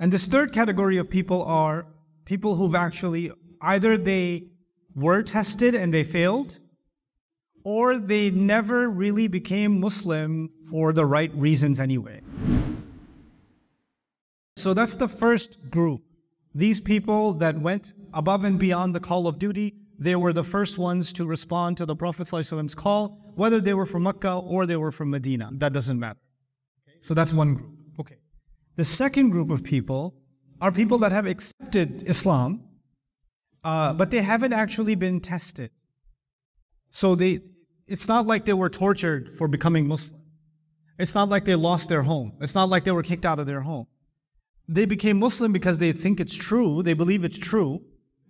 And this third category of people are people who've actually either they were tested and they failed, or they never really became Muslim for the right reasons anyway. So that's the first group. These people that went above and beyond the call of duty, they were the first ones to respond to the Prophet's call, whether they were from Mecca or they were from Medina. That doesn't matter. So that's one group. The second group of people are people that have accepted Islam, uh, but they haven't actually been tested. So they, it's not like they were tortured for becoming Muslim. It's not like they lost their home. It's not like they were kicked out of their home. They became Muslim because they think it's true, they believe it's true,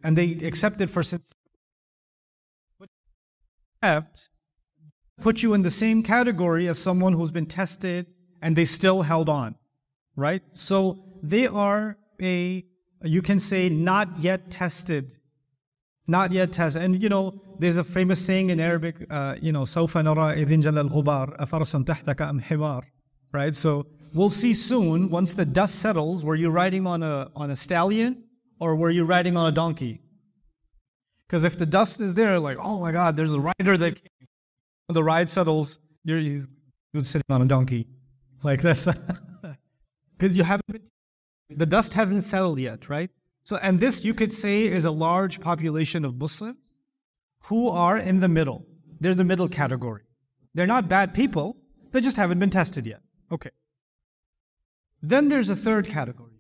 and they accept it for sincerity. But put you in the same category as someone who's been tested and they still held on, right? So they are a, you can say, not yet tested. Not yet tested. And you know, there's a famous saying in Arabic, uh, you know, سوف نرى إذ انجل الغبار أفرس تحتك أم حمار, right? So we'll see soon, once the dust settles, were you riding on a, on a stallion or were you riding on a donkey? Because if the dust is there, like, oh my God, there's a rider that came. When the ride settles, you're, you're sitting on a donkey. Like this. Because you haven't the dust hasn't settled yet, right? So, and this you could say is a large population of Muslims who are in the middle. They're the middle category. They're not bad people, they just haven't been tested yet. Okay. Then there's a third category.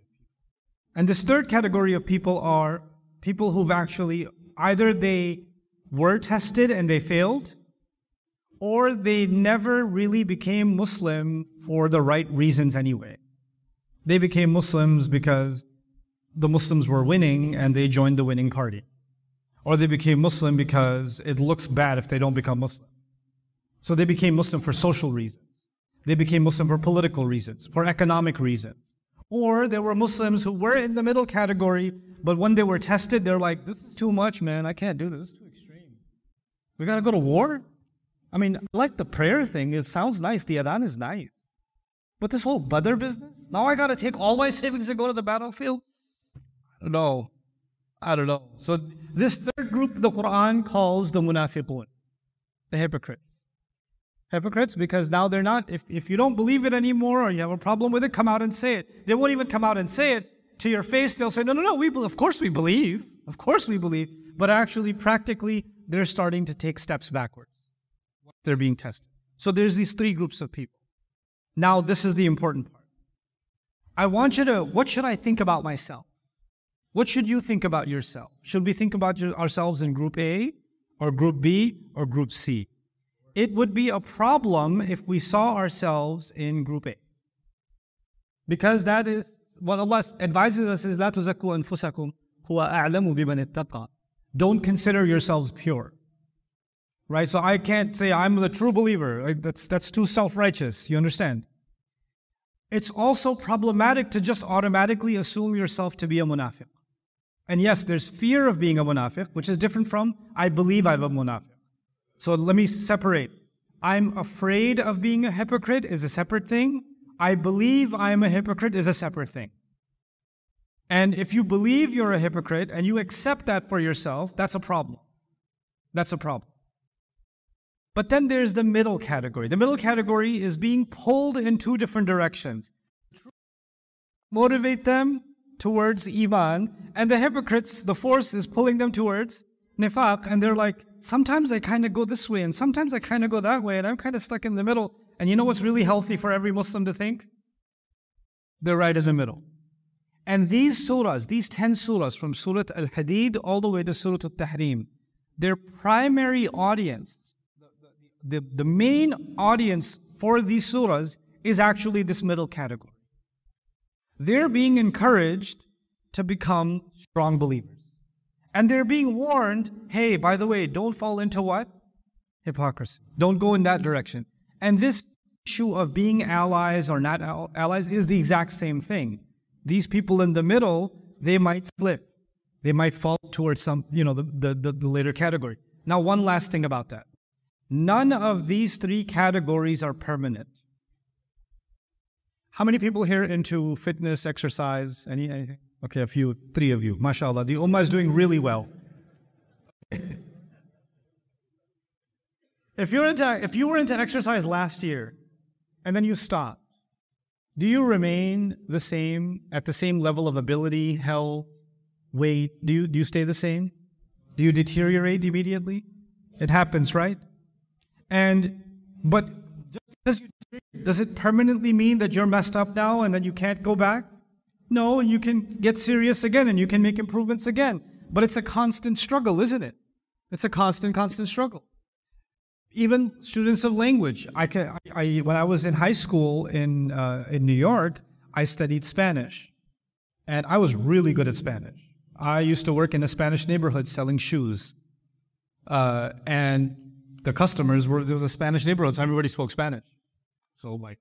And this third category of people are people who've actually either they were tested and they failed, or they never really became Muslim for the right reasons anyway. They became Muslims because the Muslims were winning and they joined the winning party. Or they became Muslim because it looks bad if they don't become Muslim. So they became Muslim for social reasons. They became Muslim for political reasons, for economic reasons. Or there were Muslims who were in the middle category, but when they were tested, they're like, this is too much, man. I can't do this. Is too extreme. We got to go to war? I mean, like the prayer thing. It sounds nice. The adhan is nice. But this whole Badr business? Now I got to take all my savings and go to the battlefield? No. I don't know. So this third group the Quran calls the munafiqun, the hypocrites. Hypocrites because now they're not, if, if you don't believe it anymore or you have a problem with it, come out and say it. They won't even come out and say it to your face. They'll say, no, no, no, we, of course we believe. Of course we believe. But actually, practically, they're starting to take steps backwards. They're being tested. So there's these three groups of people. Now, this is the important part. I want you to, what should I think about myself? What should you think about yourself? Should we think about ourselves in group A or group B or group C? It would be a problem if we saw ourselves in group A. Because that is what Allah advises us is لا تزكوا أنفسكم هو أعلم بمن اتقى. Don't consider yourselves pure. Right? So I can't say I'm the true believer. Like that's that's too self-righteous. You understand? It's also problematic to just automatically assume yourself to be a munafiq. And yes, there's fear of being a munafiq, which is different from I believe I'm a munafiq. So let me separate. I'm afraid of being a hypocrite is a separate thing. I believe I'm a hypocrite is a separate thing. And if you believe you're a hypocrite and you accept that for yourself, that's a problem. That's a problem. But then there's the middle category. The middle category is being pulled in two different directions. Motivate them towards Iman, and the hypocrites, the force is pulling them towards Nifaq, and they're like, sometimes I kind of go this way, and sometimes I kind of go that way, and I'm kind of stuck in the middle. And you know what's really healthy for every Muslim to think? They're right in the middle. And these surahs, these 10 surahs from Surah Al Hadid all the way to Surah Al Tahrim, their primary audience, the, the, main audience for these surahs is actually this middle category they're being encouraged to become strong believers. And they're being warned hey, by the way, don't fall into what? Hypocrisy. Don't go in that direction. And this issue of being allies or not allies is the exact same thing. These people in the middle, they might slip. They might fall towards some, you know, the, the, the later category. Now, one last thing about that. None of these three categories are permanent. How many people here into fitness, exercise, any, anything? Okay, a few, three of you. MashaAllah. The Ummah is doing really well. if, you're into, if you were into exercise last year and then you stopped, do you remain the same, at the same level of ability, health, weight? Do you, do you stay the same? Do you deteriorate immediately? It happens, right? And, but does, you, does it permanently mean that you're messed up now and that you can't go back? No, you can get serious again and you can make improvements again. But it's a constant struggle, isn't it? It's a constant, constant struggle. Even students of language. I, can, I, I when I was in high school in, uh, in New York, I studied Spanish. And I was really good at Spanish. I used to work in a Spanish neighborhood selling shoes. Uh, and the customers were, there was a Spanish neighborhood, so everybody spoke Spanish. So like,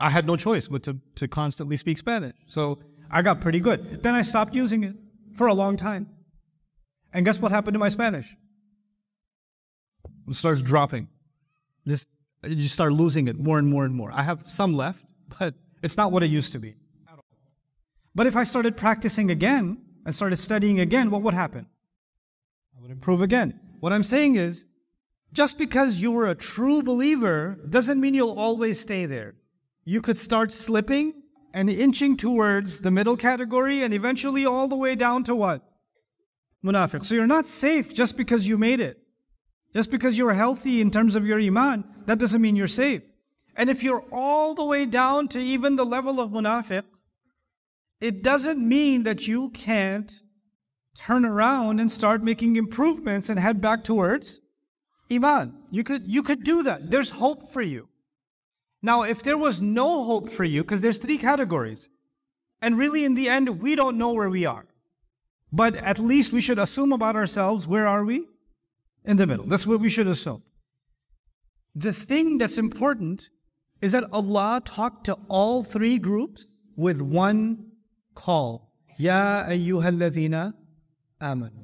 I had no choice but to, to constantly speak Spanish. So I got pretty good. Then I stopped using it for a long time. And guess what happened to my Spanish? It starts dropping. Just you start losing it more and more and more. I have some left, but it's not what it used to be. But if I started practicing again and started studying again, what would happen? I would improve again. What I'm saying is, just because you were a true believer doesn't mean you'll always stay there. You could start slipping and inching towards the middle category and eventually all the way down to what? Munafiq. So you're not safe just because you made it. Just because you're healthy in terms of your iman, that doesn't mean you're safe. And if you're all the way down to even the level of munafiq, it doesn't mean that you can't turn around and start making improvements and head back towards iman. You could, you could do that. There's hope for you. Now, if there was no hope for you, because there's three categories, and really in the end, we don't know where we are. But at least we should assume about ourselves, where are we? In the middle. That's what we should assume. The thing that's important is that Allah talked to all three groups with one call. Ya ayyuhalladhina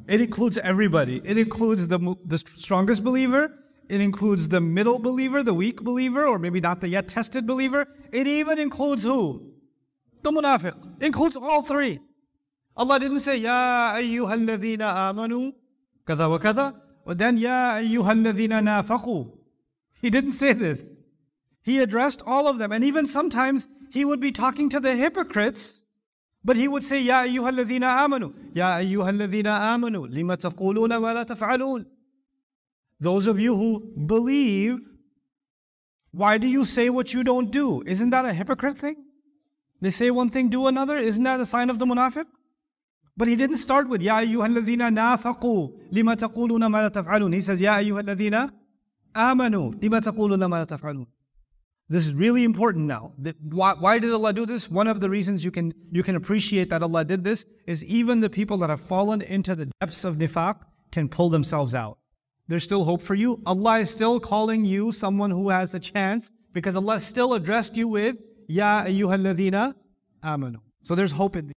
It includes everybody. It includes the, the strongest believer it includes the middle believer, the weak believer, or maybe not the yet tested believer. It even includes who? The munafiq. Includes all three. Allah didn't say, Ya ayyuhalladhina amanu, kada wa kada, but then, Ya ayyuhalladhina nafaqu. He didn't say this. He addressed all of them. And even sometimes he would be talking to the hypocrites, but he would say, Ya ayyuhalladhina amanu. Ya ayyuhalladhina amanu. Lima taquluna wa la taf'alun. Those of you who believe, why do you say what you don't do? Isn't that a hypocrite thing? They say one thing, do another. Isn't that a sign of the munafiq? But he didn't start with Ya ayyuhalladhina nafaqu lima taquluna ma la taf'alun. He says Ya ayyuhalladhina amanu lima taquluna ma la taf'alun. This is really important now. Why, why, did Allah do this? One of the reasons you can, you can appreciate that Allah did this is even the people that have fallen into the depths of nifaq can pull themselves out. There's still hope for you. Allah is still calling you someone who has a chance because Allah still addressed you with Ya ayyuhalladhina amanu. So there's hope in words.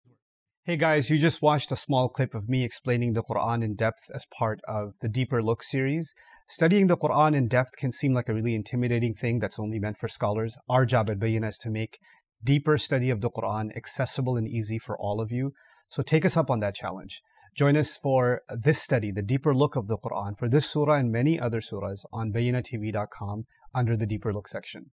Hey guys, you just watched a small clip of me explaining the Quran in depth as part of the Deeper Look series. Studying the Quran in depth can seem like a really intimidating thing that's only meant for scholars. Our job at Bayyinah is to make deeper study of the Quran accessible and easy for all of you. So take us up on that challenge. Join us for this study, the deeper look of the Quran, for this surah and many other surahs on bayyinatv.com under the deeper look section.